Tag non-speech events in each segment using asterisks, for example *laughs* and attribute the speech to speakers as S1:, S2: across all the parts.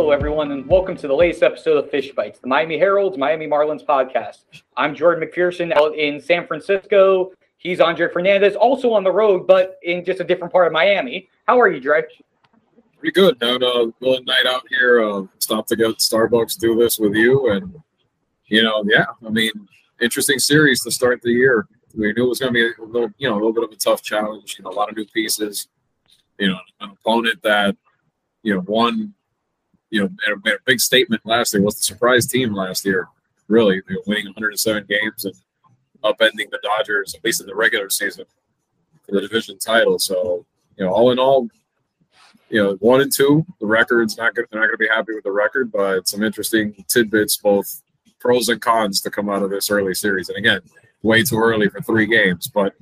S1: Hello, everyone, and welcome to the latest episode of Fish Bites, the Miami Herald's Miami Marlins podcast. I'm Jordan McPherson out in San Francisco. He's Andre Fernandez, also on the road, but in just a different part of Miami. How are you, Dre?
S2: Pretty good. Having a good night out here. Uh, stopped to go to Starbucks, do this with you, and you know, yeah, I mean, interesting series to start the year. We knew it was going to be a little, you know, a little bit of a tough challenge. You know, a lot of new pieces. You know, an opponent that you know won you know, made a big statement last year. Was the surprise team last year, really, you know, winning 107 games and upending the Dodgers, at least in the regular season, for the division title. So, you know, all in all, you know, one and two, the record's not good. They're not going to be happy with the record, but some interesting tidbits, both pros and cons, to come out of this early series. And again, way too early for three games, but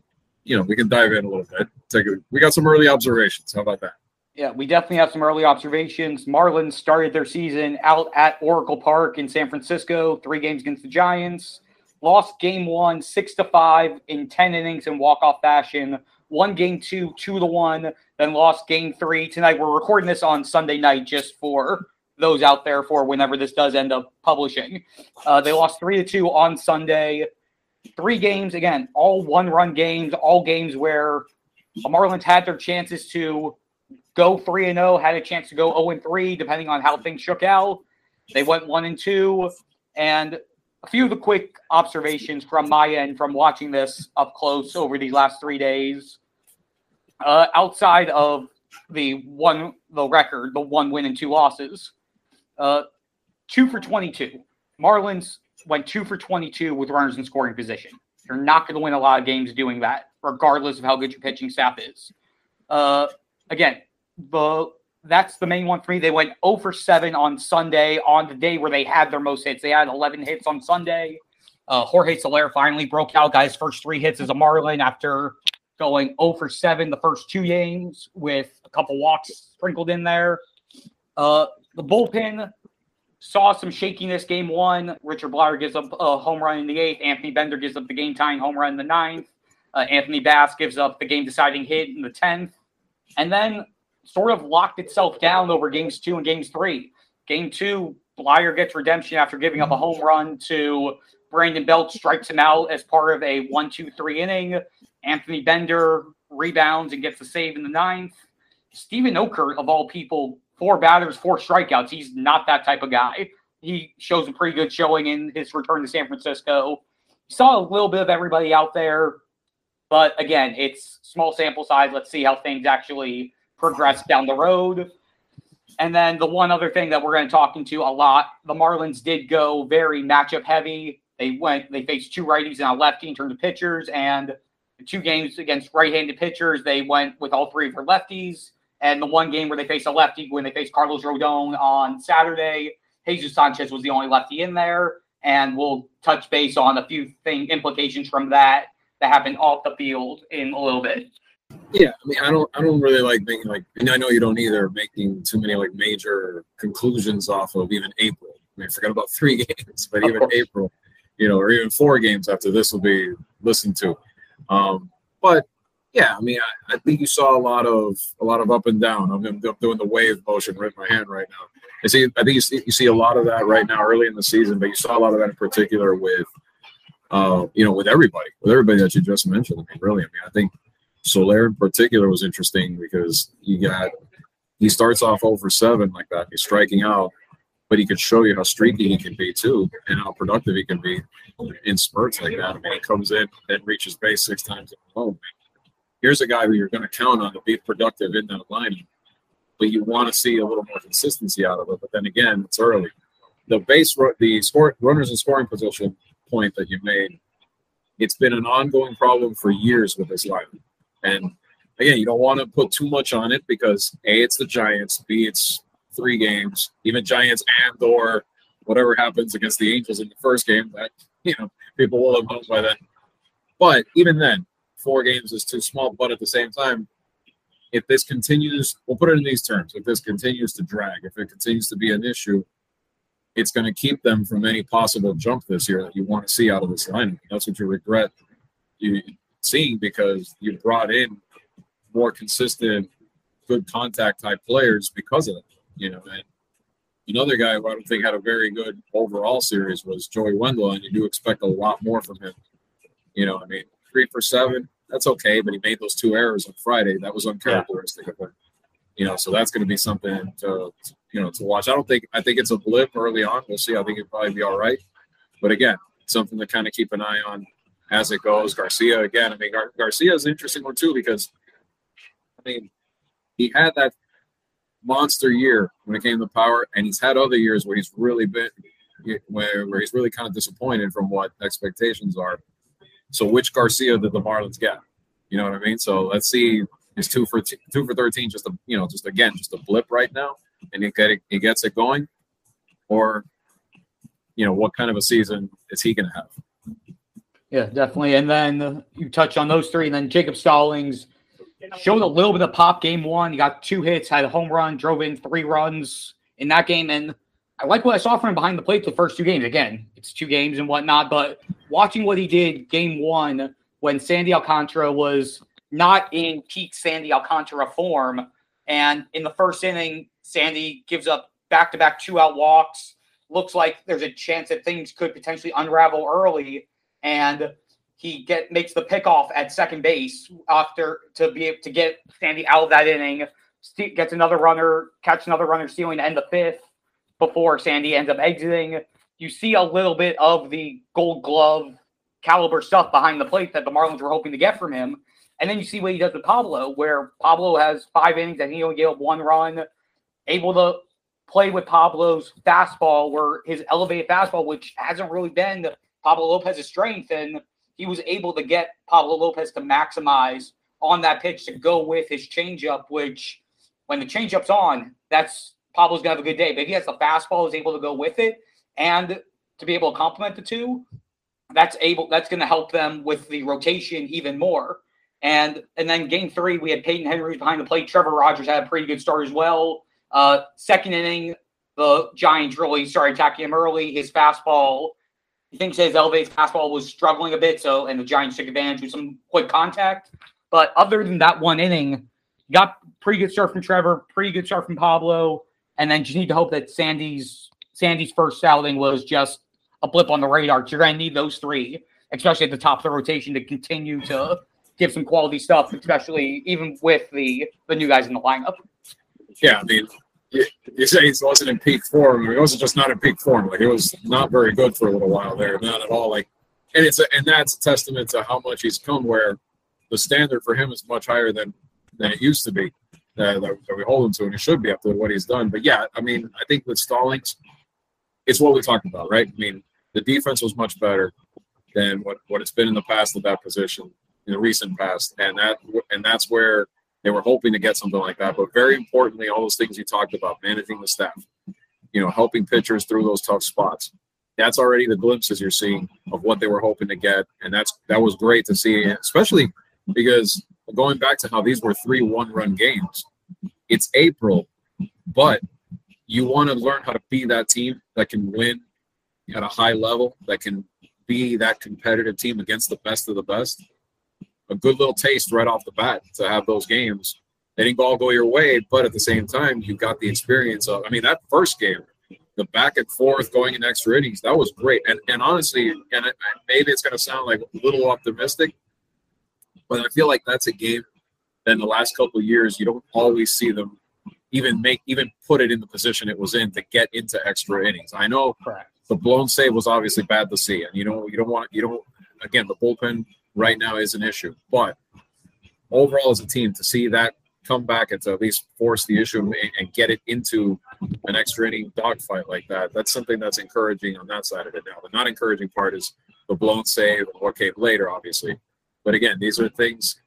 S2: you know, we can dive in a little bit. Take a, we got some early observations. How about that?
S1: Yeah, we definitely have some early observations. Marlins started their season out at Oracle Park in San Francisco, three games against the Giants. Lost game one, six to five in 10 innings in walk-off fashion. Won game two, two to one, then lost game three. Tonight, we're recording this on Sunday night just for those out there for whenever this does end up publishing. Uh, they lost three to two on Sunday. Three games, again, all one run games, all games where the Marlins had their chances to go 3 and 0, had a chance to go 0 and 3 depending on how things shook out. They went 1 and 2 and a few of the quick observations from my end from watching this up close over these last 3 days. Uh, outside of the one the record, the one win and two losses. Uh, 2 for 22. Marlins went 2 for 22 with runners in scoring position. You're not going to win a lot of games doing that, regardless of how good your pitching staff is. Uh, again, the that's the main one for me. They went 0 for 7 on Sunday on the day where they had their most hits. They had 11 hits on Sunday. Uh, Jorge Soler finally broke out, guys. First three hits as a Marlin after going 0 for 7 the first two games with a couple walks sprinkled in there. Uh, the bullpen saw some shakiness game one. Richard Bleier gives up a home run in the eighth. Anthony Bender gives up the game tying home run in the ninth. Uh, Anthony Bass gives up the game deciding hit in the 10th. And then sort of locked itself down over games two and games three. Game two, Bleier gets redemption after giving up a home run to Brandon Belt, strikes him out as part of a one, two, three inning. Anthony Bender rebounds and gets a save in the ninth. Steven Okert, of all people, four batters, four strikeouts. He's not that type of guy. He shows a pretty good showing in his return to San Francisco. Saw a little bit of everybody out there, but again, it's small sample size. Let's see how things actually progress down the road. And then the one other thing that we're going to talk into a lot, the Marlins did go very matchup heavy. They went, they faced two righties and a lefty in terms of pitchers, and two games against right-handed pitchers, they went with all three of their lefties. And the one game where they faced a lefty, when they faced Carlos Rodon on Saturday, Jesus Sanchez was the only lefty in there. And we'll touch base on a few thing implications from that that happened off the field in a little bit.
S2: Yeah, I mean, I don't, I don't really like making like, and I know you don't either, making too many like major conclusions off of even April. I mean, forget about three *laughs* games, but even April, you know, or even four games after this will be listened to. Um, but yeah, I mean, I, I, think you saw a lot of a lot of up and down. I'm, I'm doing the wave motion with my hand right now. I see, I think you see, you see a lot of that right now early in the season, but you saw a lot of that in particular with, uh, you know, with everybody, with everybody that you just mentioned. I mean, really, I mean, I think Soler in particular was interesting because you got he starts off over seven like that. He's striking out, but he could show you how streaky he can be too, and how productive he can be in spurts like that. I mean, he comes in and reaches base six times in a row. Here's a guy who you're going to count on to be productive in that lineup, but you want to see a little more consistency out of it. But then again, it's early. The base, the score, runners in scoring position point that you made, it's been an ongoing problem for years with this lineup. And again, you don't want to put too much on it because A, it's the Giants, B, it's three games, even Giants and or whatever happens against the Angels in the first game that you know people will have known by then. But even then, four games is too small. But at the same time, if this continues, we'll put it in these terms: if this continues to drag, if it continues to be an issue, it's going to keep them from any possible jump this year that you want to see out of this lineup. That's what you regret seeing because you brought in more consistent, good contact type players because of it. You know, and another guy who I don't think had a very good overall series was Joey Wendle, and you do expect a lot more from him. You know, I mean, three for seven, that's okay, but he made those two errors on Friday. That was uncharacteristic yeah. of him. You know, so that's going to be something to, you know to watch. I don't think I think it's a blip early on. We'll see. I think it'll probably be all right. But again, something to kind of keep an eye on as it goes. Garcia again. I mean, Gar- Garcia is an interesting one too because I mean he had that monster year when it came to power, and he's had other years where he's really been where, where he's really kind of disappointed from what expectations are. So which Garcia did the Marlins get? You know what I mean? So let's see. Is two for t- two for thirteen just a you know just again just a blip right now, and he get it, he gets it going, or you know what kind of a season is he going to have?
S1: Yeah, definitely. And then you touch on those three, and then Jacob Stallings showed a little bit of pop game one. He got two hits, had a home run, drove in three runs in that game, and I like what I saw from him behind the plate the first two games. Again, it's two games and whatnot, but watching what he did game one when Sandy Alcantara was not in peak Sandy Alcantara form, and in the first inning, Sandy gives up back to back two out walks. Looks like there's a chance that things could potentially unravel early, and he get makes the pickoff at second base after to be able to get Sandy out of that inning. Gets another runner, catch another runner stealing to end the fifth before Sandy ends up exiting. You see a little bit of the gold glove caliber stuff behind the plate that the Marlins were hoping to get from him. And then you see what he does with Pablo, where Pablo has five innings and he only gave up one run, able to play with Pablo's fastball, where his elevated fastball, which hasn't really been Pablo Lopez's strength, and he was able to get Pablo Lopez to maximize on that pitch to go with his changeup, which when the changeup's on, that's Pablo's gonna have a good day. But he has the fastball, is able to go with it, and to be able to complement the two, that's able that's gonna help them with the rotation even more. And and then game three, we had Payton Henry behind the plate. Trevor Rogers had a pretty good start as well. Uh, second inning, the Giants really started attacking him early. His fastball, he thinks his elevated fastball was struggling a bit, so and the Giants took advantage with some quick contact. But other than that one inning, got pretty good start from Trevor, pretty good start from Pablo and then just need to hope that Sandy's Sandy's first outing was just a blip on the radar. You're to need those three, especially at the top of the rotation, to continue to give some quality stuff, especially even with the the new guys in the lineup.
S2: Yeah, I mean, you, say he wasn't in peak form. It wasn't just not in peak form. Like it was not very good for a little while there, not at all. Like, and it's a, and that's a testament to how much he's come. Where the standard for him is much higher than than it used to be uh, that, that, we hold him to, and he should be after what he's done. But yeah, I mean, I think with Stallings, it's what we talked about, right? I mean, the defense was much better than what, what it's been in the past at that position in the recent past, and that and that's where they were hoping to get something like that. But very importantly, all those things you talked about, managing the staff, you know, helping pitchers through those tough spots. That's already the glimpses you're seeing of what they were hoping to get, and that's that was great to see, especially because going back to how these were three one run games, it's April, but you want to learn how to be that team that can win at a high level, that can be that competitive team against the best of the best. A good little taste right off the bat to have those games. They didn't all go your way, but at the same time, you got the experience of. I mean, that first game, the back and forth going in extra innings, that was great. And and honestly, and it, maybe it's going to sound like a little optimistic, but I feel like that's a game that in the last couple of years you don't always see them even make even put it in the position it was in to get into extra innings. I know Correct. the blown save was obviously bad to see, and you know you don't want you don't again the bullpen right now is an issue, but overall as a team to see that come back and to at least force the issue and, get it into an extra inning dogfight like that, that's something that's encouraging on that side of it now. The not encouraging part is the blown save what came later, obviously. But again, these are things,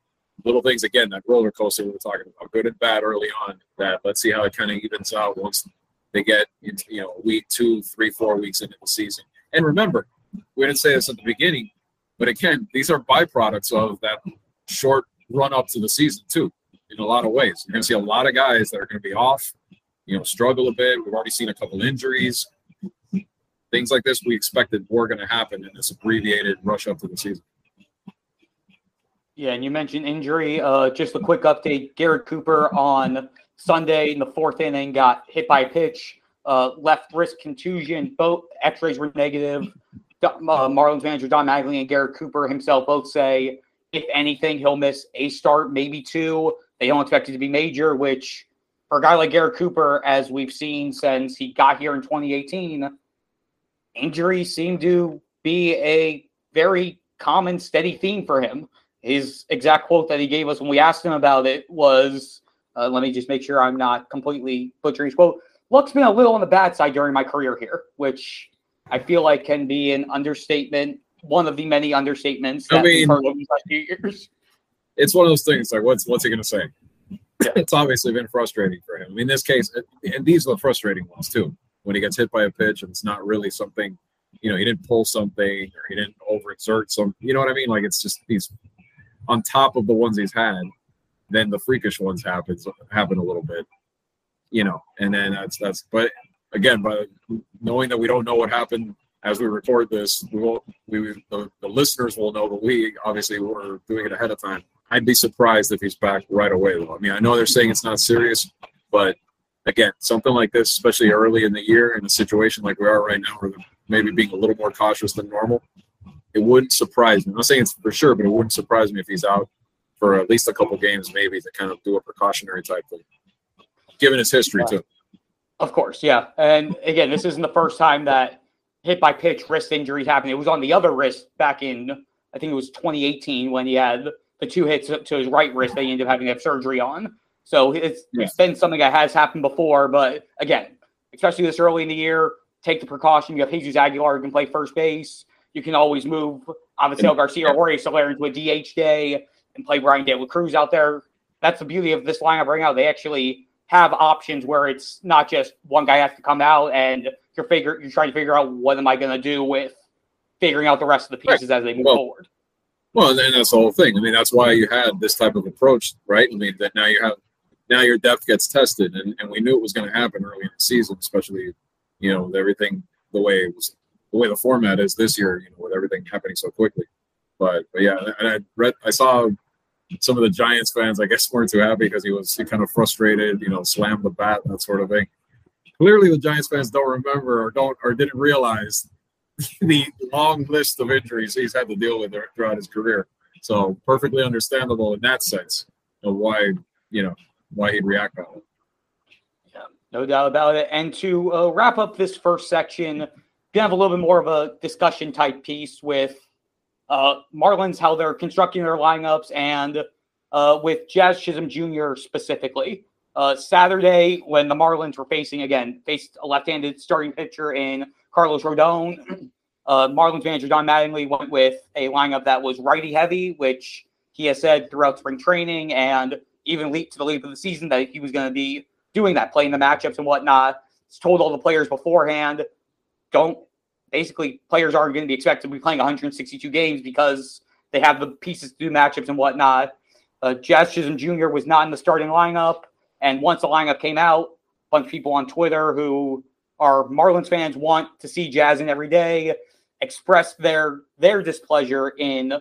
S2: little things, again, that roller coaster we were talking about, good and bad early on. That let's see how it kind of evens out once they get into, you know, week two, three, four weeks into the season. And remember, we didn't say this at the beginning, but again, these are byproducts of that short run up to the season, too, in a lot of ways. You're going to see a lot of guys that are going to be off, you know, struggle a bit. We've already seen a couple injuries. Things like this we expected were going to happen in this abbreviated rush up to the season.
S1: Yeah, and you mentioned injury. Uh, just a quick update: Garrett Cooper on Sunday in the fourth inning got hit by a pitch, uh, left wrist contusion. Both X-rays were negative. Uh, Marlins manager Don Mattingly and Garrett Cooper himself both say, if anything, he'll miss a start, maybe two. They don't expect it to be major, which for a guy like Garrett Cooper, as we've seen since he got here in 2018, injuries seem to be a very common, steady theme for him. His exact quote that he gave us when we asked him about it was, uh, let me just make sure I'm not completely butchering his quote. Luck's been a little on the bad side during my career here, which I feel like can be an understatement, one of the many understatements
S2: I mean,
S1: we've heard over the last few years.
S2: It's one of those things. Like, what's what's he going to say? *laughs* It's obviously been frustrating for him. I mean, in this case, uh, and these are the frustrating ones too. When he gets hit by a pitch and it's not really something, you know, he didn't pull something or he didn't overexert some. You know what I mean? Like, it's just these on top of the ones he's had. Then the freakish ones happen happen a little bit, you know, and then that's that's. But again, by knowing that we don't know what happened as we record this, we will we the, the listeners will know, but we obviously were doing it ahead of time. I'd be surprised if he's back right away, though. I mean, I know they're saying it's not serious, but again, something like this, especially early in the year, in a situation like we are right now, where maybe being a little more cautious than normal, it wouldn't surprise me. I'm not saying it's for sure, but it wouldn't surprise me if he's out for at least a couple games, maybe to kind of do a precautionary type thing, given his history too.
S1: Of course, yeah. And again, this isn't the first time that hit by pitch wrist injuries happened. It was on the other wrist back in, I think it was 2018 when he had the two hits to his right wrist that he ended up having to have surgery on. So it's, yeah. it's been something that has happened before. But again, especially this early in the year, take the precaution. You have Jesus Aguilar who can play first base. You can always move Avisail Garcia or Jorge Soler into a DH day and play Bryan De La Cruz out there. That's the beauty of this lineup right now. They actually have options where it's not just one guy has to come out and you're figure you're trying to figure out what am I going to do with figuring out the rest of the pieces right. as they move
S2: well,
S1: forward.
S2: Well, and that's the whole thing. I mean, that's why you had this type of approach, right? I mean, that now you have now your depth gets tested, and, and we knew it was going to happen early in the season, especially you know everything the way it was the way the format is this year, you know, with everything happening so quickly. But but yeah, and I read I saw some of the Giants fans, I guess, weren't too happy because he was kind of frustrated, you know, slammed the bat, that sort of thing. Clearly, the Giants fans don't remember or don't or didn't realize *laughs* the long list of injuries he's had to deal with throughout his career. So perfectly understandable in that sense of why you know why he'd react that way.
S1: Yeah, no doubt about it. And to uh, wrap up this first section, gonna have a little bit more of a discussion type piece with uh, Marlins, how they're constructing their lineups, and uh, with Jazz Chisholm Jr. specifically. Uh, Saturday, when the Marlins were facing again, faced a left-handed starting pitcher in Carlos Rodon. Uh, Marlins manager Don Mattingly went with a lineup that was righty heavy, which he has said throughout spring training and even leaped to the lead of the season that he was going to be doing that, playing the matchups and whatnot. He's told all the players beforehand, don't basically players aren't going to be expected to be playing 162 games because they have the pieces to do matchups and whatnot. Uh, Jazz Chisholm Jr. was not in the starting lineup, and once the lineup came out, a bunch of people on Twitter who are Marlins fans want to see Jazz in every day expressed their their displeasure in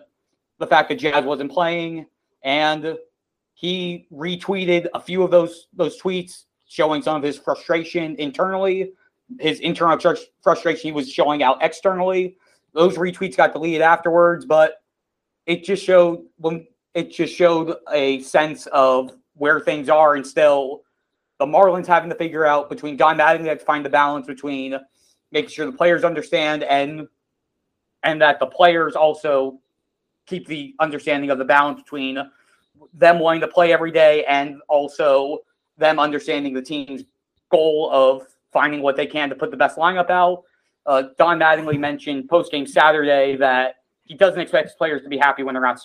S1: the fact that Jazz wasn't playing, and he retweeted a few of those those tweets showing some of his frustration internally his internal frustration he was showing out externally. Those retweets got deleted afterwards, but it just showed when it just showed a sense of where things are and still the Marlins having to figure out between Don Mattingly had to find the balance between making sure the players understand and and that the players also keep the understanding of the balance between them wanting to play every day and also them understanding the team's goal of finding what they can to put the best lineup out. Uh, Don Mattingly mentioned post game Saturday that he doesn't expect his players to be happy when they're not.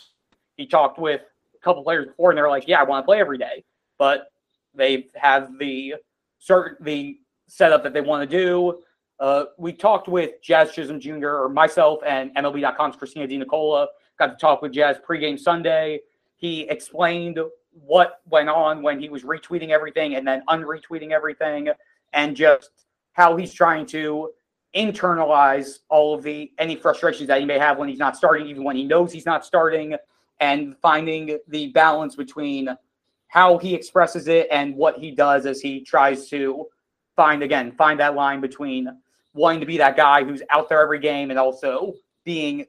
S1: He talked with a couple players before, and they're like, "Yeah, I want to play every day," but they have the certain the setup that they want to do. Uh, we talked with Jazz Chisholm Jr. or myself and MLB.com's Christina De Nicola. Got to talk with Jazz pregame Sunday. He explained what went on when he was retweeting everything and then unretweeting everything and just how he's trying to internalize all of the any frustrations that he may have when he's not starting, even when he knows he's not starting, and finding the balance between how he expresses it and what he does as he tries to find again find that line between wanting to be that guy who's out there every game and also being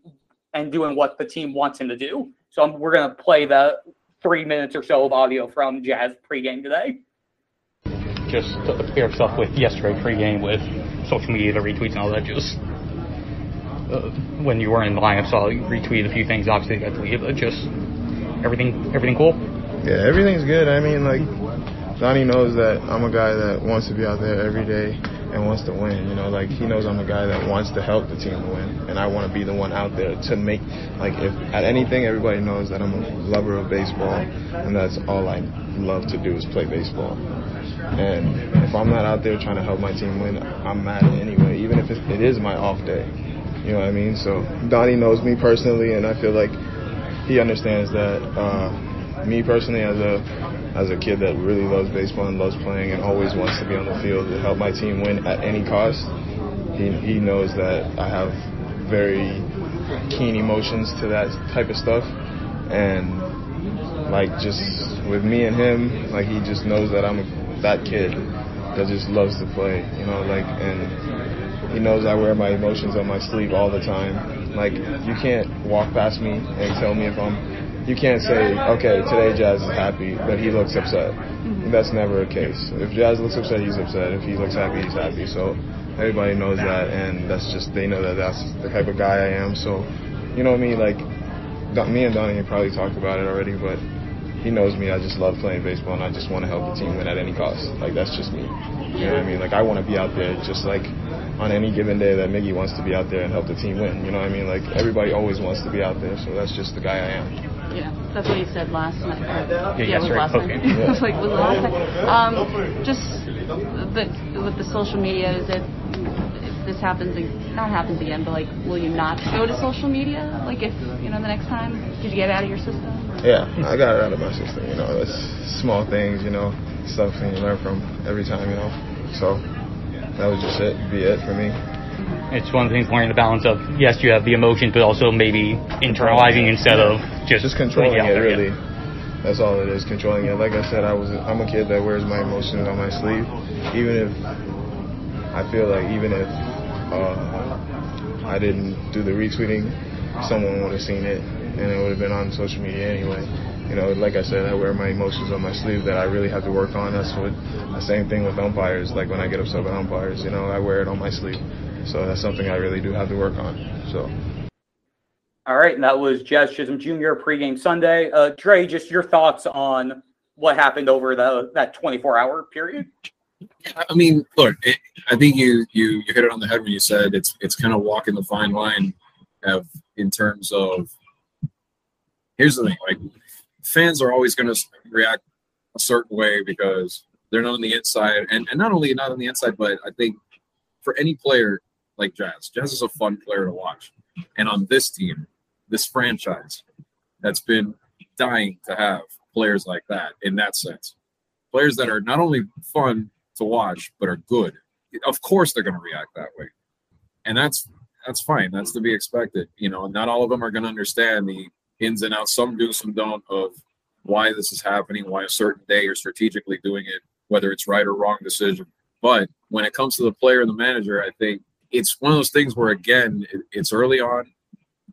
S1: and doing what the team wants him to do. So I'm, we're gonna play the three minutes or so of audio from Jazz pregame today.
S3: Just the your stuff with yesterday pregame with social media, the retweets and all that. Just uh, when you were in the lineup, saw you retweet a few things. Obviously, got deleted, but just everything, everything cool.
S4: Yeah, everything's good. I mean, like Donnie knows that I'm a guy that wants to be out there every day and wants to win. You know, like he knows I'm a guy that wants to help the team win, and I want to be the one out there to make like if at anything, everybody knows that I'm a lover of baseball, and that's all I love to do is play baseball. And if I'm not out there trying to help my team win, I'm mad anyway, even if it is my off day. You know what I mean? So Donnie knows me personally, and I feel like he understands that. Uh, me personally, as a as a kid that really loves baseball and loves playing and always wants to be on the field to help my team win at any cost, he he knows that I have very keen emotions to that type of stuff, and like just with me and him, like he just knows that I'm that kid that just loves to play, you know, like and he knows I wear my emotions on my sleeve all the time. Like you can't walk past me and tell me if I'm you can't say, okay, today Jazz is happy, but he looks upset. Mm-hmm. That's never a case. If Jazz looks upset, he's upset. If he looks happy, he's happy. So everybody knows that, and that's just they know that that's the type of guy I am. So, you know me, like me and Donnie probably talked about it already, but he knows me. I just love playing baseball, and I just want to help the team win at any cost. Like that's just me. You know what I mean? Like I want to be out there, just like on any given day that Miggy wants to be out there and help the team win. You know what I mean? Like everybody always wants to be out there, so that's just the guy I am.
S5: Yeah, that's what he said last night.
S3: Or, yeah, yeah, was last
S5: night. Yeah. *laughs* was like was last night. Um, just the with the social media, is it if this happens, not happens again, but like, will you not go to social media? Like, if you know the next time, did you get out of your system?
S4: Yeah, I got it out of my system. You know, it's small things. You know, stuff you learn from every time. You know, so that was just it. Be it for me
S3: it's one of the things learning the balance of yes, you have the emotions, but also maybe internalizing instead of just
S4: just controlling it. Really, that's all it is, controlling it. Like I said, I was I'm a kid that wears my emotions on my sleeve, even if I feel like even if uh, I didn't do the retweeting, someone would have seen it, and it would have been on social media anyway. You know, like I said, I wear my emotions on my sleeve that I really have to work on. That's what the same thing with umpires. Like when I get upset with umpires, you know, I wear it on my sleeve. So that's something I really do have to work on. So.
S1: All right, and that was Jazz Chisholm Jr. pregame Sunday. Uh, Dre, just your thoughts on what happened over the that 24 hour period.
S2: I mean, look, it, I think you you you hit it on the head when you said it's it's kind of walking the fine line of in terms of. Here's the thing, like fans are always going to react a certain way because they're not on the inside, and and not only not on the inside, but I think for any player, like Jazz. Jazz is a fun player to watch. And on this team, this franchise that's been dying to have players like that in that sense. Players that are not only fun to watch, but are good. Of course they're going to react that way. And that's that's fine. That's to be expected. You know, not all of them are going to understand the ins and outs. Some do, some don't of why this is happening, why a certain day you're strategically doing it, whether it's right or wrong decision. But when it comes to the player and the manager, I think it's one of those things where again it's early on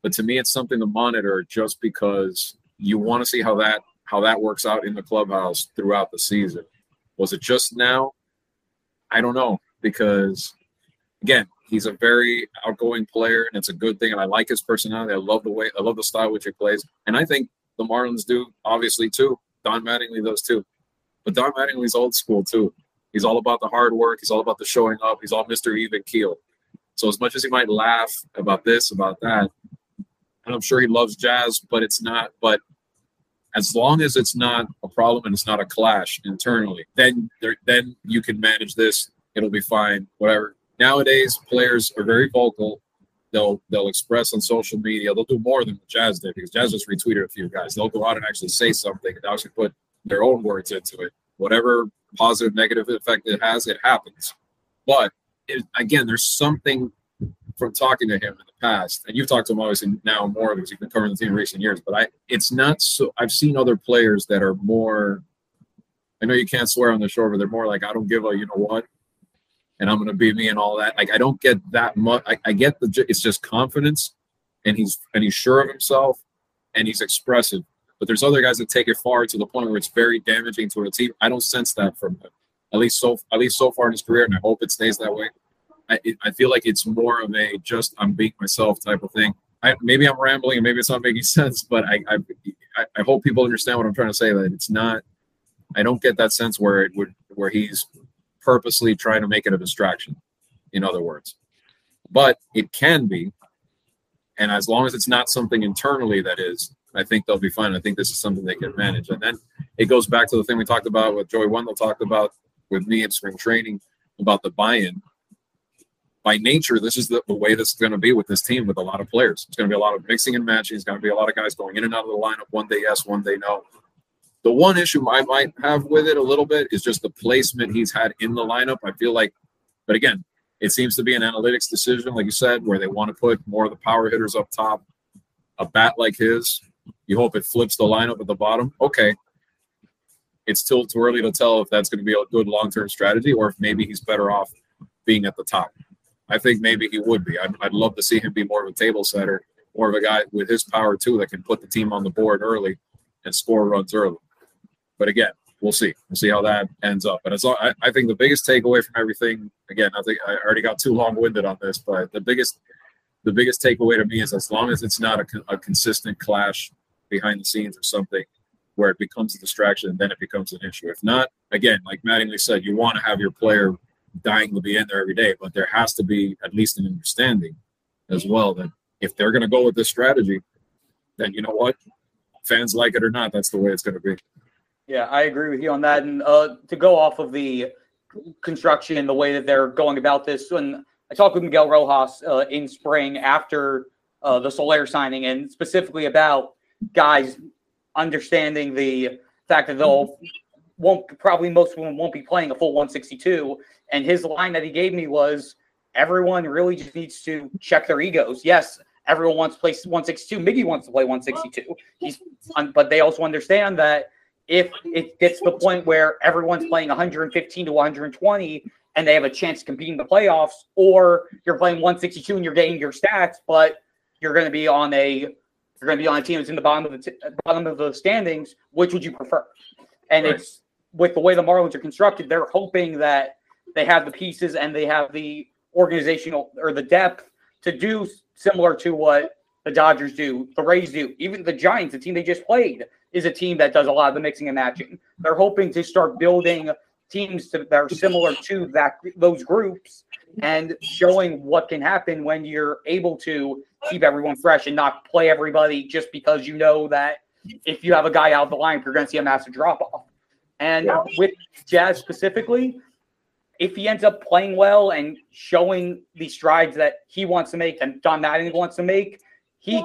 S2: but to me it's something to monitor just because you want to see how that how that works out in the clubhouse throughout the season was it just now i don't know because again he's a very outgoing player and it's a good thing and i like his personality. I love the way i love the style which he plays and i think the marlins do obviously too. Don mattingly does too. But don mattingly's old school too. He's all about the hard work. He's all about the showing up. He's all mr even keel. So as much as he might laugh about this, about that, and I'm sure he loves jazz, but it's not. But as long as it's not a problem and it's not a clash internally, then there, then you can manage this. It'll be fine. Whatever. Nowadays, players are very vocal. They'll they'll express on social media. They'll do more than Jazz did because Jazz just retweeted a few guys. They'll go out and actually say something and actually put their own words into it. Whatever positive, negative effect it has, it happens. But it, again, there's something from talking to him in the past, and you've talked to him obviously now more because you've been covering the team in recent years. But I, it's not so. I've seen other players that are more. I know you can't swear on the show, but they're more like I don't give a you know what. and I'm going to be me and all that. Like I don't get that much. I, I get the it's just confidence, and he's and he's sure of himself, and he's expressive. But there's other guys that take it far to the point where it's very damaging to a team. I don't sense that from him, at least so at least so far in his career, and I hope it stays that way. I, I feel like it's more of a just I'm being myself type of thing. I, maybe I'm rambling and maybe it's not making *laughs* sense, but I, I I hope people understand what I'm trying to say. That it's not. I don't get that sense where it would where he's purposely trying to make it a distraction. In other words, but it can be, and as long as it's not something internally that is, I think they'll be fine. I think this is something they can manage. And then it goes back to the thing we talked about, what Joey Wendle talked about with me in spring training about the buy-in by nature, this is the, the way this is going to be with this team with a lot of players. It's going to be a lot of mixing and matching. It's going to be a lot of guys going in and out of the lineup one day yes, one day no. The one issue I might have with it a little bit is just the placement he's had in the lineup. I feel like, but again, it seems to be an analytics decision, like you said, where they want to put more of the power hitters up top. A bat like his, you hope it flips the lineup at the bottom. Okay. It's still too early to tell if that's going to be a good long term strategy or if maybe he's better off being at the top. I think maybe he would be. I'd, I'd love to see him be more of a table setter, more of a guy with his power too that can put the team on the board early and score runs early. But again, we'll see. We'll see how that ends up. And it's all, I, I think the biggest takeaway from everything. Again, I think I already got too long winded on this, but the biggest the biggest takeaway to me is as long as it's not a, a consistent clash behind the scenes or something where it becomes a distraction, and then it becomes an issue. If not, again, like Mattingly said, you want to have your player dying to be in there every day, but there has to be at least an understanding as well that if they're going to go with this strategy, then you know what, fans like it or not, that's the way it's going to be.
S1: Yeah, I agree with you on that. And uh, to go off of the construction the way that they're going about this, when I talked with Miguel Rojas uh, in spring after uh, the Soler signing, and specifically about guys understanding the fact that they'll won't probably most of them won't be playing a full 162. And his line that he gave me was, "Everyone really just needs to check their egos. Yes, everyone wants to play 162. Miggy wants to play 162. He's, but they also understand that if it gets to the point where everyone's playing 115 to 120 and they have a chance to compete in the playoffs, or you're playing 162 and you're getting your stats, but you're going to be on a you're going to be on a team that's in the bottom of the t- bottom of the standings. Which would you prefer? And right. it's with the way the Marlins are constructed, they're hoping that they have the pieces and they have the organizational or the depth to do similar to what the Dodgers do, the Rays do, even the Giants, the team they just played, is a team that does a lot of the mixing and matching. They're hoping to start building teams to, that are similar to that those groups and showing what can happen when you're able to keep everyone fresh and not play everybody just because you know that if you have a guy out of the line, you're going to see a massive drop off. And with Jazz specifically, if he ends up playing well and showing the strides that he wants to make and Don Madden wants to make, he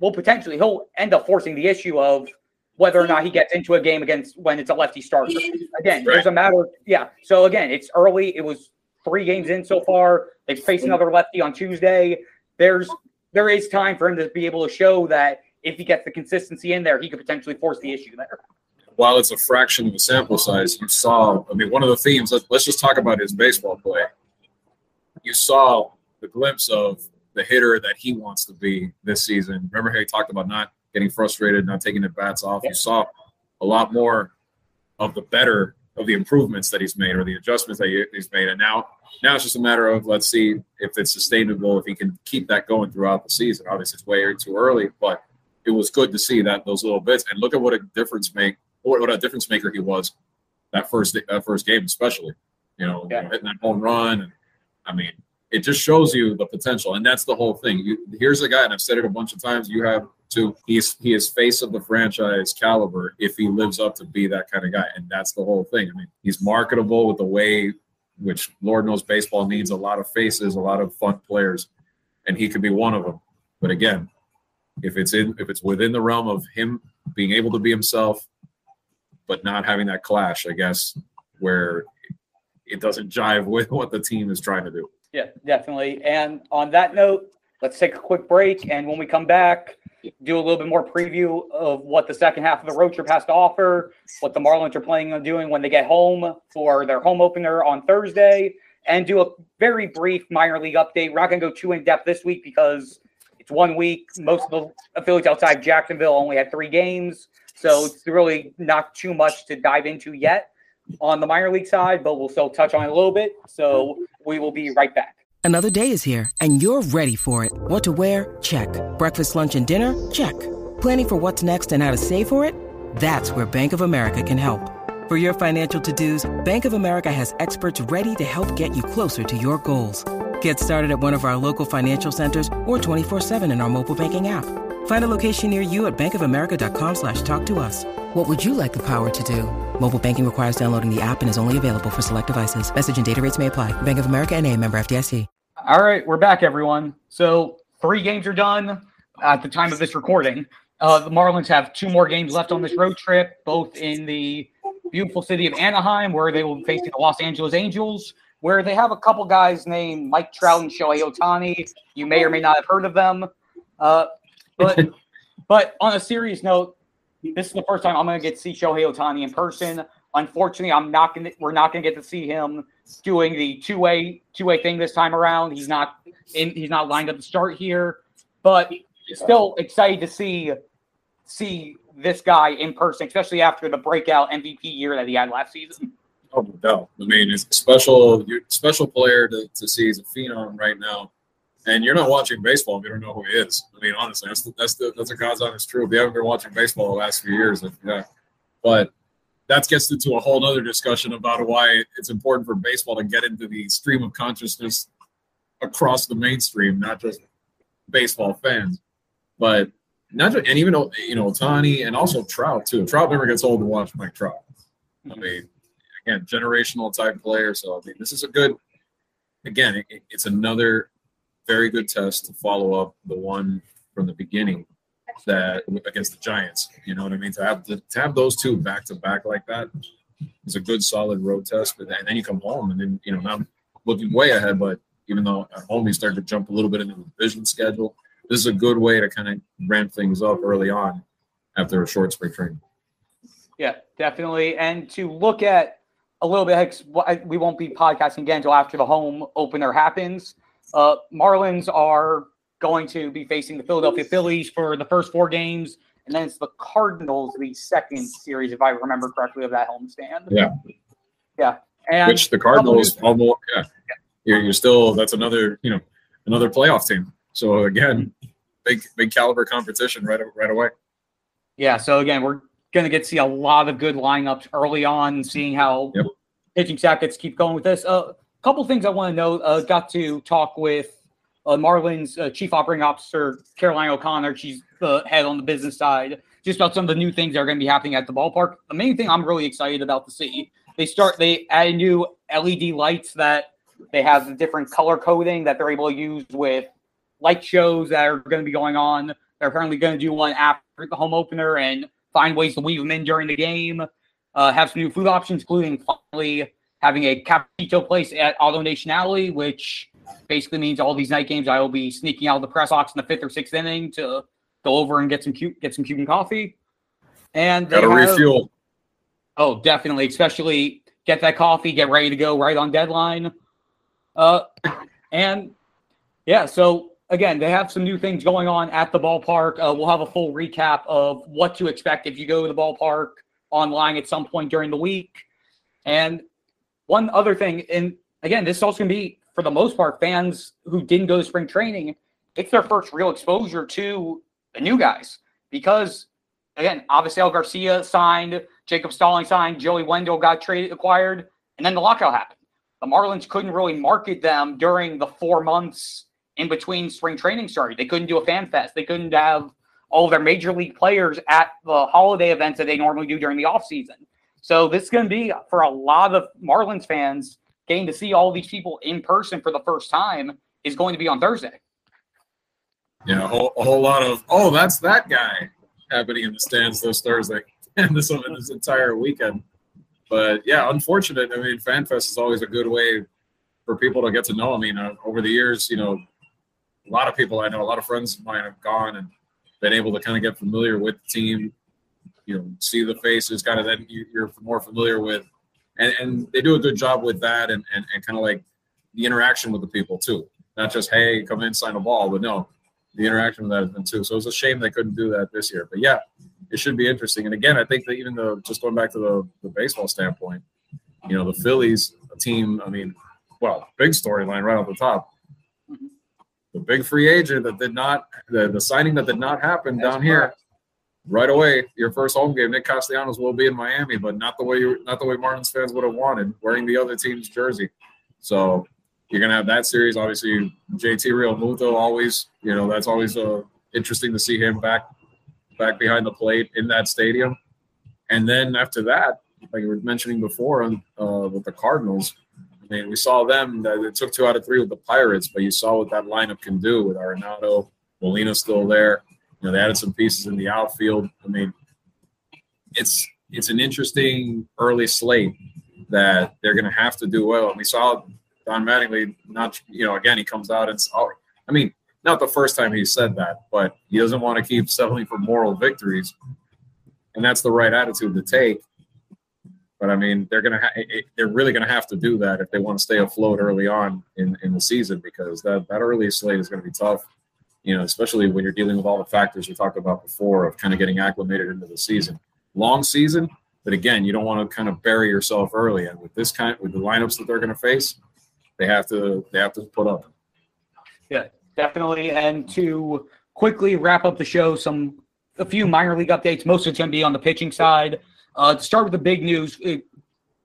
S1: will potentially he'll end up forcing the issue of whether or not he gets into a game against when it's a lefty starter. Again, there's a matter. Of, yeah. So again, it's early. It was three games in so far. They face another lefty on Tuesday. There's there is time for him to be able to show that if he gets the consistency in there, he could potentially force the issue there.
S2: While it's a fraction of the sample size, you saw. I mean, one of the themes. Let's, let's just talk about his baseball play. You saw the glimpse of the hitter that he wants to be this season. Remember how he talked about not getting frustrated, not taking the bats off. You saw a lot more of the better of the improvements that he's made or the adjustments that he's made. And now, now it's just a matter of let's see if it's sustainable, if he can keep that going throughout the season. Obviously, it's way too early, but it was good to see that those little bits. And look at what a difference make, what a difference maker he was that first that first game, especially. You know, yeah. hitting that home run, and I mean, it just shows you the potential, and that's the whole thing. You, here's a guy, and I've said it a bunch of times. You have to he's he is face of the franchise caliber if he lives up to be that kind of guy, and that's the whole thing. I mean, he's marketable with the way which Lord knows baseball needs a lot of faces, a lot of fun players, and he could be one of them. But again, if it's in if it's within the realm of him being able to be himself, but not having that clash, I guess, where it doesn't jive with what the team is trying to do.
S1: Yeah, definitely. And on that note, let's take a quick break. And when we come back, do a little bit more preview of what the second half of the road trip has to offer, what the Marlins are planning on doing when they get home for their home opener on Thursday, and do a very brief minor league update. We're not going to go too in depth this week because it's one week. Most of the affiliates outside Jacksonville only had three games, so it's really not too much to dive into yet on the minor league side, but we'll still touch on it a little bit. So we will be right back.
S6: Another day is here, and you're ready for it. What to wear? Check. Breakfast, lunch, and dinner? Check. Planning for what's next and how to save for it? That's where Bank of America can help. For your financial to-dos, Bank of America has experts ready to help get you closer to your goals. Get started at one of our local financial centers or 24-7 in our mobile banking app. Find a location near you at bankofamerica.com slash talk to us. What would you like the power to do? Mobile banking requires downloading the app and is only available for select devices. Message and data rates may apply. Bank of America and a member FDIC.
S1: All right, we're back, everyone. So three games are done at the time of this recording. Uh, the Marlins have two more games left on this road trip, both in the beautiful city of Anaheim, where they will be facing the Los Angeles Angels, where they have a couple guys named Mike Trout and Shohei Ohtani. You may or may not have heard of them. Uh, but *laughs* but on a serious note, this is the first time I'm going to get to see Shohei Ohtani in person. Unfortunately, I'm not going. We're not going to get to see him doing the two way two way thing this time around. He's not in. He's not lined up to start here, but still excited to see see this guy in person, especially after the breakout MVP year that he had last season.
S2: Oh no! I mean, it's special, special player to, to see. He's a phenom right now, and you're not watching baseball if you don't know who he is. I mean, honestly, that's the, that's the that's a God's honest truth. If you haven't been watching baseball the last few years, yeah. But that gets into a whole other discussion about why it's important for baseball to get into the stream of consciousness across the mainstream, not just baseball fans, but not just, and even you know Ohtani and also Trout too. Trout never gets old to watch Mike Trout. I mean, again, generational type player. So I mean, this is a good. Again, it, it's another very good test to follow up the one from the beginning that against the Giants. You know what I mean? To have to have those two back to back like that is a good solid road test. But then, and then you come home and then you know now looking way ahead, but even though at home you start to jump a little bit into the division schedule, this is a good way to kind of ramp things up early on after a short spring training.
S1: Yeah, definitely. And to look at a little bit, we won't be podcasting again until after the home opener happens. Uh, Marlins are going to be facing the Philadelphia Phillies for the first four games, and then it's the Cardinals the second series, if I remember correctly, of that homestand.
S2: Yeah,
S1: yeah,
S2: and which the Cardinals almost yeah. yeah. You're, you're still that's another you know another playoff team. So again, big big caliber competition right right away.
S1: Yeah. So again, we're going to get to see a lot of good lineups early on, seeing how yep. pitching staff gets keep going with this. A uh, couple things I want to know. Uh, got to talk with uh, Marlins uh, Chief Operating Officer Caroline O'Connor. She's the head on the business side. Just about some of the new things that are going to be happening at the ballpark. The main thing I'm really excited about to see. They start. They add new LED lights that they have the different color coding that they're able to use with light shows that are going to be going on. They're apparently going to do one after the home opener and find ways to weave them in during the game. Uh, have some new food options, including finally having a cappuccino place at AutoNation Alley, which basically means all these night games I will be sneaking out of the press box in the fifth or sixth inning to go over and get some cute, get some Cuban coffee. And
S2: gotta have, refuel.
S1: Oh, definitely, especially get that coffee, get ready to go right on deadline. Uh, and yeah, so again, they have some new things going on at the ballpark. Uh, we'll have a full recap of what to expect if you go to the ballpark online at some point during the week. And one other thing, and again, this is also going to be, for the most part, fans who didn't go to spring training, it's their first real exposure to the new guys. Because, again, Avisail Garcia signed, Jacob Stalling signed, Joey Wendle got traded, acquired, and then the lockout happened. The Marlins couldn't really market them during the four months in between spring training started. They couldn't do a fan fest. They couldn't have all their major league players at the holiday events that they normally do during the offseason. So this is going to be for a lot of Marlins fans getting to see all these people in person for the first time is going to be on Thursday.
S2: Yeah, a whole, a whole lot of oh, that's that guy happening in the stands this Thursday *laughs* and this this entire weekend. But yeah, unfortunate. I mean, FanFest is always a good way for people to get to know. I mean, uh, over the years, you know, a lot of people I know, a lot of friends of mine have gone and been able to kind of get familiar with the team, you know, see the faces, kind of then you're more familiar with, and, and they do a good job with that and, and, and kind of like the interaction with the people too. Not just hey, come in, sign a ball, but no, the interaction with that has been too. So it's a shame they couldn't do that this year. But yeah, it should be interesting. And again, I think that even though just going back to the, the baseball standpoint, you know, the Phillies, a team, I mean, well, big storyline right off the top. The big free agent that did not, the, the signing that did not happen
S1: That's
S2: down here, right away. Your first home game, Nick Castellanos will be in Miami, but not the way you, not the way Marlins fans would have wanted, wearing the other team's jersey. So you're gonna have that series. Obviously, JT Realmuto always, you know, that's always uh, interesting to see him back, back behind the plate in that stadium. And then after that, like you were mentioning before, uh, with the Cardinals, mean, we saw them. It took two out of three with the Pirates, but you saw what that lineup can do with Arenado, Molina still there. You know, they added some pieces in the outfield. I mean, it's it's an interesting early slate that they're going to have to do well. And we saw Don Mattingly not, you know, again he comes out and oh, I mean, not the first time he said that, but he doesn't want to keep settling for moral victories, and that's the right attitude to take. But I mean, they're gonna ha- they're really gonna have to do that if they want to stay afloat early on in, in the season because that that early slate is gonna be tough. You know, especially when you're dealing with all the factors we talked about before of kind of getting acclimated into the season. Long season, but again, you don't want to kind of bury yourself early. And with this kind, with the lineups that they're going to face, they have to they have to put up.
S1: Yeah, definitely. And to quickly wrap up the show, some a few minor league updates. Most of it's going to be on the pitching side. Uh, to start with the big news, it,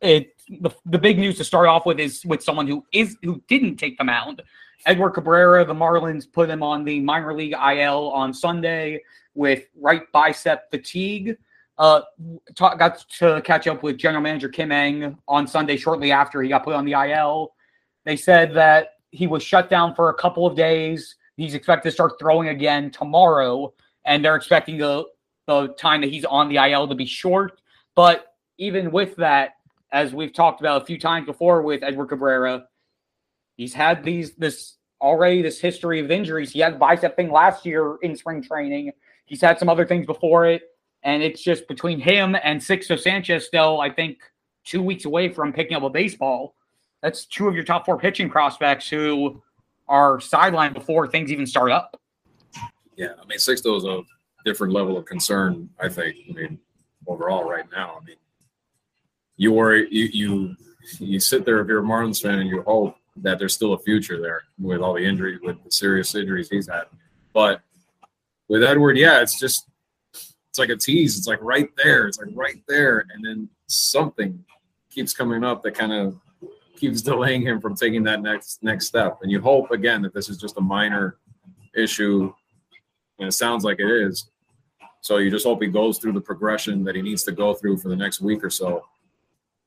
S1: it the, the big news to start off with is with someone who is who didn't take the mound. Edward Cabrera, the Marlins put him on the minor league IL on Sunday with right bicep fatigue. Uh, got to catch up with general manager Kim Ng on Sunday shortly after he got put on the IL. They said that he was shut down for a couple of days. He's expected to start throwing again tomorrow, and they're expecting the the time that he's on the IL to be short. But even with that, as we've talked about a few times before with Edward Cabrera, he's had these this already this history of injuries. He had the bicep thing last year in spring training. He's had some other things before it, and it's just between him and Sixto Sanchez still, I think, two weeks away from picking up a baseball. That's two of your top four pitching prospects who are sidelined before things even start up.
S2: Yeah, I mean, Sixto is a different level of concern. I think. I mean, overall, right now, I mean, you worry, you you you sit there if you're a Marlins fan and you hope that there's still a future there with all the injuries, with the serious injuries he's had. But with Edward, yeah, it's just it's like a tease. It's like right there. It's like right there, and then something keeps coming up that kind of keeps delaying him from taking that next next step. And you hope again that this is just a minor issue, and it sounds like it is. So you just hope he goes through the progression that he needs to go through for the next week or so,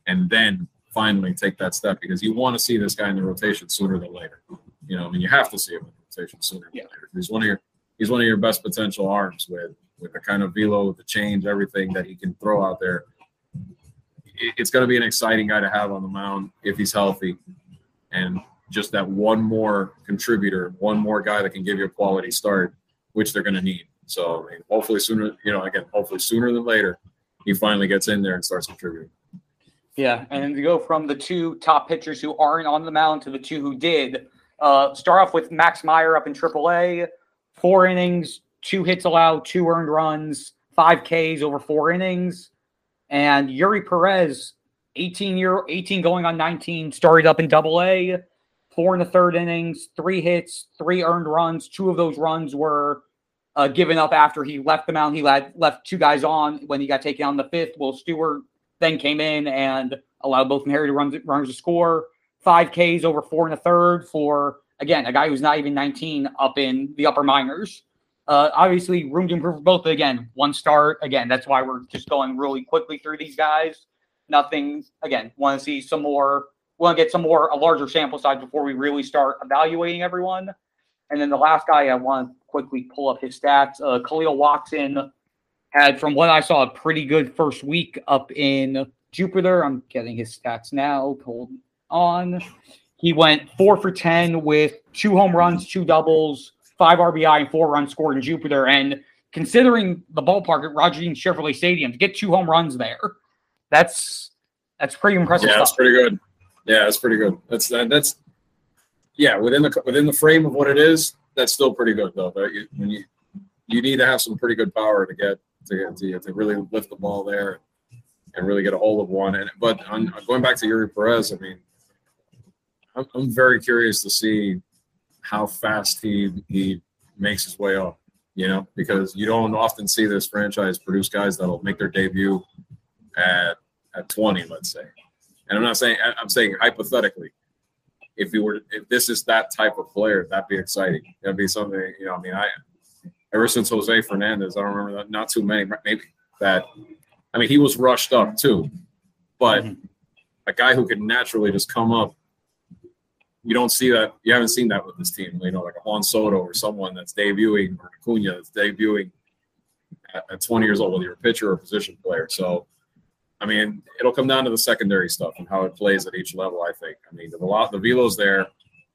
S2: and then finally take that step because you want to see this guy in the rotation sooner than later. You know, I mean, you have to see him in the rotation sooner than
S1: Yeah.
S2: later. He's one of your he's one of your best potential arms with with the kind of velo, the change, everything that he can throw out there. It's going to be an exciting guy to have on the mound if he's healthy, and just that one more contributor, one more guy that can give you a quality start, which they're going to need. So I mean, hopefully sooner, you know, again, hopefully sooner than later, he finally gets in there and starts contributing.
S1: Yeah, and to go from the two top pitchers who aren't on the mound to the two who did, uh, start off with Max Meyer up in AAA, four innings, two hits allowed, two earned runs, five Ks over four innings, and Eury Perez, 18 year, 18 going on 19, started up in Double A, four in the third innings, three hits, three earned runs. Two of those runs were uh, given up after he left the mound. He had left two guys on when he got taken in the fifth. Will Stewart then came in and allowed both inherited runs, runners to score. Five Ks over four and a third for, again, a guy who's not even 19 up in the upper minors. Uh, obviously, room to improve for both. Again, one start. Again, that's why we're just going really quickly through these guys. Nothing, again, want to see some more, want to get some more, a larger sample size before we really start evaluating everyone. And then the last guy I want to quickly pull up his stats. Uh, Kahlil Watson had, from what I saw, a pretty good first week up in Jupiter. I'm getting his stats now. Hold on. He went four for 10 with two home runs, two doubles, five RBI, and four runs scored in Jupiter. And considering the ballpark at Roger Dean Chevrolet Stadium, to get two home runs there, that's that's pretty impressive
S2: Yeah, that's pretty good. Yeah, that's pretty good. That's that, that's yeah, within the within the frame of what it is, that's still pretty good though. But you, you you need to have some pretty good power to get to to, to really lift the ball there and really get a hold of one. And but on, going back to Eury Perez, I mean, I'm, I'm very curious to see how fast he he makes his way up. You know, because you don't often see this franchise produce guys that'll make their debut at at 20, let's say. And I'm not saying I'm saying hypothetically, if you were if this is that type of player, that'd be exciting. That'd be something, you know, I mean, I ever since Jose Fernandez, I don't remember that not too many, maybe that I mean he was rushed up too. But mm-hmm. a guy who could naturally just come up you don't see that. You haven't seen that with this team. You know, like a Juan Soto or someone that's debuting or Acuna that's debuting at, at 20 years old, whether you're a pitcher or a position player. So, I mean, it'll come down to the secondary stuff and how it plays at each level. I think. I mean, the lot, the velo's there.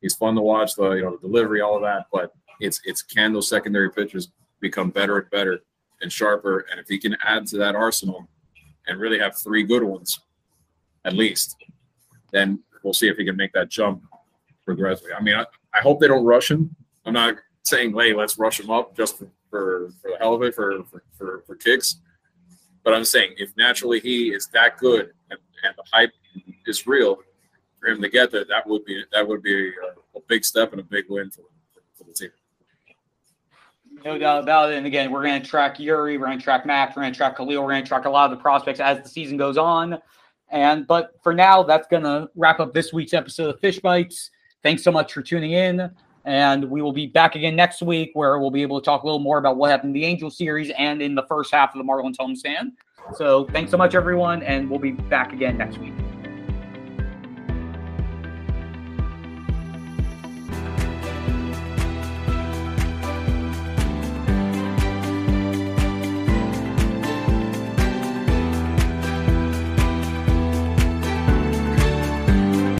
S2: He's fun to watch. The you know the delivery, all of that. But it's it's can those secondary pitchers become better and better and sharper. And if he can add to that arsenal and really have three good ones, at least, then we'll see if he can make that jump progressively. I mean, I, I hope they don't rush him. I'm not saying, hey, let's rush him up just for, for, for the hell of it, for, for, for, for kicks. But I'm saying if naturally he is that good and, and the hype is real for him to get that, that would be that would be a, a big step and a big win for, for the team.
S1: No doubt about it. And again, we're going to track Eury, we're going to track Max, we're going to track Kahlil, we're going to track a lot of the prospects as the season goes on. And but for now, that's going to wrap up this week's episode of Fish Bites. Thanks so much for tuning in. And we will be back again next week where we'll be able to talk a little more about what happened in the Angel series and in the first half of the Marlins homestand. So thanks so much, everyone. And we'll be back again next week.